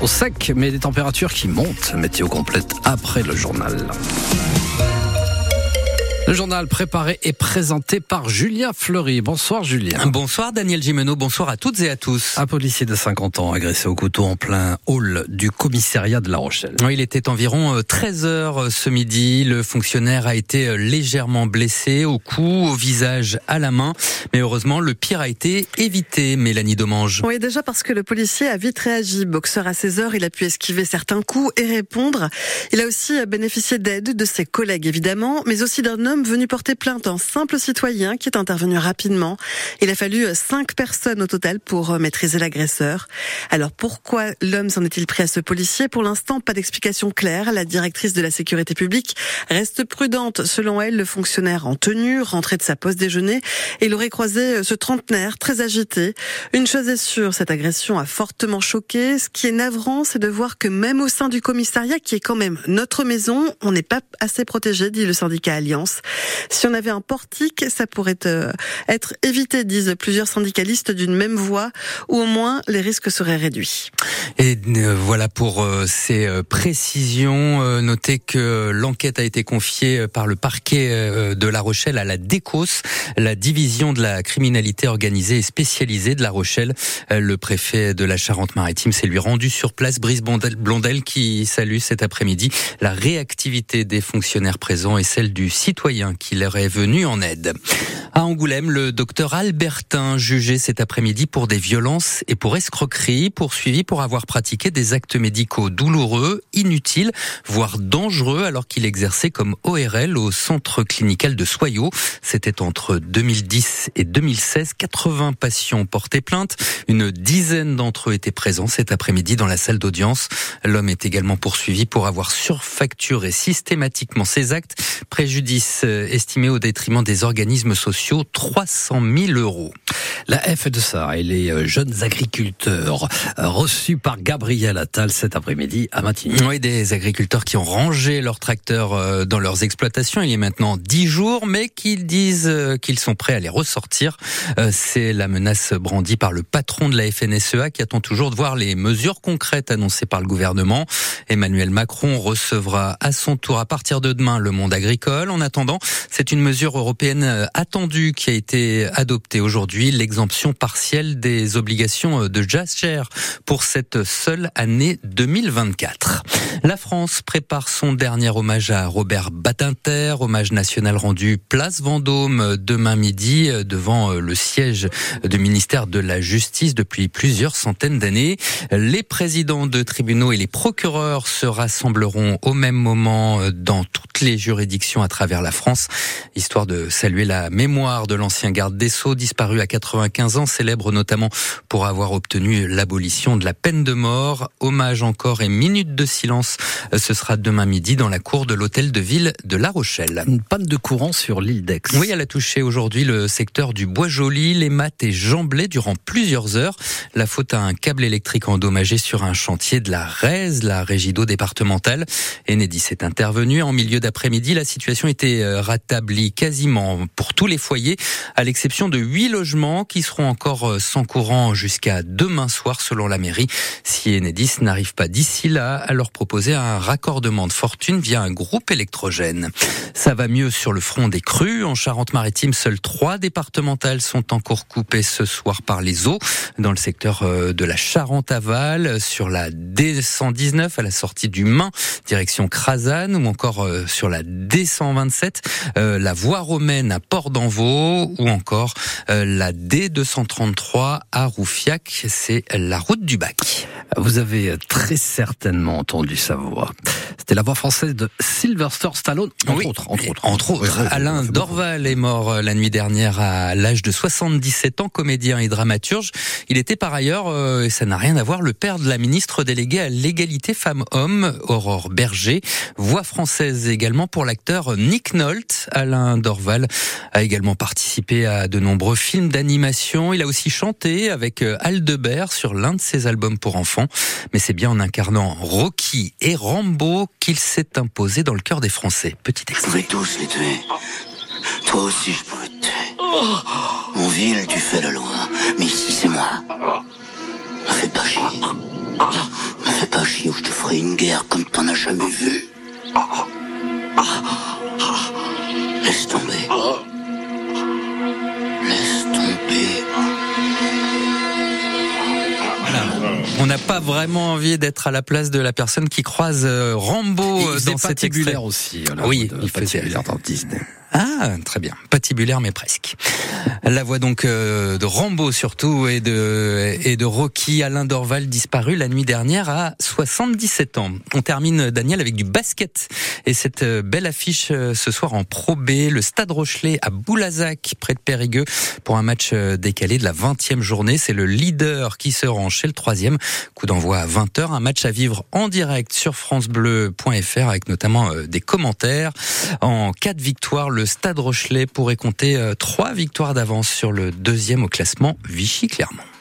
au sec, mais des températures qui montent. Météo complète après le journal. Le journal préparé et présenté par Julien Fleury. Bonsoir Julien. Bonsoir Daniel Gimeno, bonsoir à toutes et à tous. Un policier de 50 ans agressé au couteau en plein hall du commissariat de La Rochelle. il était environ 13 euh, heures euh, ce midi. Le fonctionnaire a été euh, légèrement blessé au cou, au visage, à la main. Mais heureusement, le pire a été évité, Mélanie Domange. Oui, déjà parce que le policier a vite réagi. Boxeur à 16 heures, il a pu esquiver certains coups et répondre. Il a aussi bénéficié d'aide de ses collègues, évidemment, mais aussi d'un homme venu porter plainte, un simple citoyen qui est intervenu rapidement. Il a fallu cinq personnes au total pour euh, maîtriser l'agresseur. Alors pourquoi l'homme s'en est-il pris à ce policier? Pour l'instant, pas d'explication claire. La directrice de la sécurité publique reste prudente. Selon elle, le fonctionnaire en tenue rentrait de sa pause déjeuner il aurait croisé euh, ce trentenaire très agité. Une chose est sûre, cette agression a fortement choqué. Ce qui est navrant, c'est de voir que même au sein du commissariat, qui est quand même notre maison, on n'est pas assez protégé, dit le syndicat Alliance. Si on avait un portique, ça pourrait euh, être évité, disent plusieurs syndicalistes d'une même voix, ou au moins les risques seraient réduits. Et euh, voilà pour euh, ces précisions. Notez que l'enquête a été confiée par le parquet de La Rochelle à la DECOS, la division de la criminalité organisée et spécialisée de La Rochelle. Le préfet de la Charente-Maritime s'est lui rendu sur place, Brice Blondel, qui salue cet après-midi la réactivité des fonctionnaires présents et celle du citoyen qui leur est venu en aide. À Angoulême, le docteur Albertin, jugé cet après-midi pour des violences et pour escroquerie, poursuivi pour avoir pratiqué des actes médicaux douloureux, inutiles, voire dangereux, alors qu'il exerçait comme ORL au centre clinical de Soyaux. C'était entre 2010 et 2016. 80 patients portaient plainte. Une dizaine d'entre eux étaient présents cet après-midi dans la salle d'audience. L'homme est également poursuivi pour avoir surfacturé systématiquement ses actes. Préjudice estimé au détriment des organismes sociaux 300 000 euros. La F de ça et les euh, jeunes agriculteurs euh, reçus par Gabriel Attal cet après-midi à Matignon. Oui, des agriculteurs qui ont rangé leurs tracteurs euh, dans leurs exploitations il y a maintenant dix jours, mais qui disent qu'ils sont prêts à les ressortir. C'est la menace brandie par le patron de la FNSEA qui attend toujours de voir les mesures concrètes annoncées par le gouvernement. Emmanuel Macron recevra à son tour à partir de demain le monde agricole. En c'est une mesure européenne attendue qui a été adoptée aujourd'hui l'exemption partielle des obligations de Jascher pour cette seule année 2024. La France prépare son dernier hommage à Robert Badinter, hommage national rendu place Vendôme demain midi devant le siège du ministère de la Justice depuis plusieurs centaines d'années. Les présidents de tribunaux et les procureurs se rassembleront au même moment dans toutes les juridictions à travers la France, histoire de saluer la mémoire de l'ancien garde des Sceaux disparu à 80 95 ans, célèbre notamment pour avoir obtenu l'abolition de la peine de mort. Hommage encore et minute de silence. Ce sera demain midi dans la cour de l'hôtel de ville de La Rochelle. Une panne de courant sur l'île d'Aix. Oui, elle a touché aujourd'hui le secteur du Bois-Joli, les maths et Jamblay durant plusieurs heures. La faute à un câble électrique endommagé sur un chantier de la RES, la régie d'eau départementale. Enedis est intervenu en milieu d'après-midi. La situation était euh, rétablie quasiment pour tous les foyers, à l'exception de huit logements qui seront encore euh, sans courant jusqu'à demain soir selon la mairie. Si Enedis n'arrive pas d'ici là à leur proposer un raccordement de fortune via un groupe électrogène. Ça va mieux sur le front des crues. En Charente-Maritime, seules trois départementales sont encore coupées ce soir par les eaux. Dans le secteur euh, de la Charente-Aval, sur la D119 à la sortie du Main, direction Crasane, ou encore sur la D127, la voie romaine à Port d'Envaux, ou encore la D233 à Roufiac. C'est la route du bac. Vous avez très certainement entendu sa voix. C'était la voix française de Sylvester Stallone, entre autres. Entre autres. Alain Dorval est mort euh, la nuit dernière à l'âge de 77 ans, comédien et dramaturge. Il était par ailleurs, euh, et ça n'a rien à voir, le père de la ministre déléguée à l'égalité femmes-hommes, Aurore Berger. Voix française également pour l'acteur Nick Nolte. Alain Dorval a également participé à de nombreux films d'animation. Il a aussi chanté avec euh, Aldebert sur l'un de ses albums pour enfants mais c'est bien en incarnant Rocky et Rambo qu'il s'est imposé dans le cœur des Français. Petit extrait. Je tous les tuer. Toi aussi, je pourrais te tuer. Mon ville, tu fais le loin, mais ici, c'est moi. Me fais pas chier. Me fais pas je te ferai une guerre comme t'en as jamais vu. Laisse tomber. On n'a pas vraiment envie d'être à la place de la personne qui croise euh, Rambo Il euh, dans cet extrait. aussi. Oui, il faisait-. Ah, très bien. Patibulaire, mais presque. La voix donc euh, de Rambo surtout et de et de Rocky Alain Dorval disparu la nuit dernière à 77 ans. On termine Daniel avec du basket et cette euh, belle affiche euh, ce soir en Pro B, le Stade Rochelet à Boulazac près de Périgueux pour un match décalé de la 20e journée. C'est le leader qui se rend chez le troisième. Coup d'envoi à 20h, un match à vivre en direct sur francebleu.fr avec notamment des commentaires. En cas de victoire, le Stade Rochelet pourrait compter trois victoires sur le deuxième au classement Vichy-Clermont.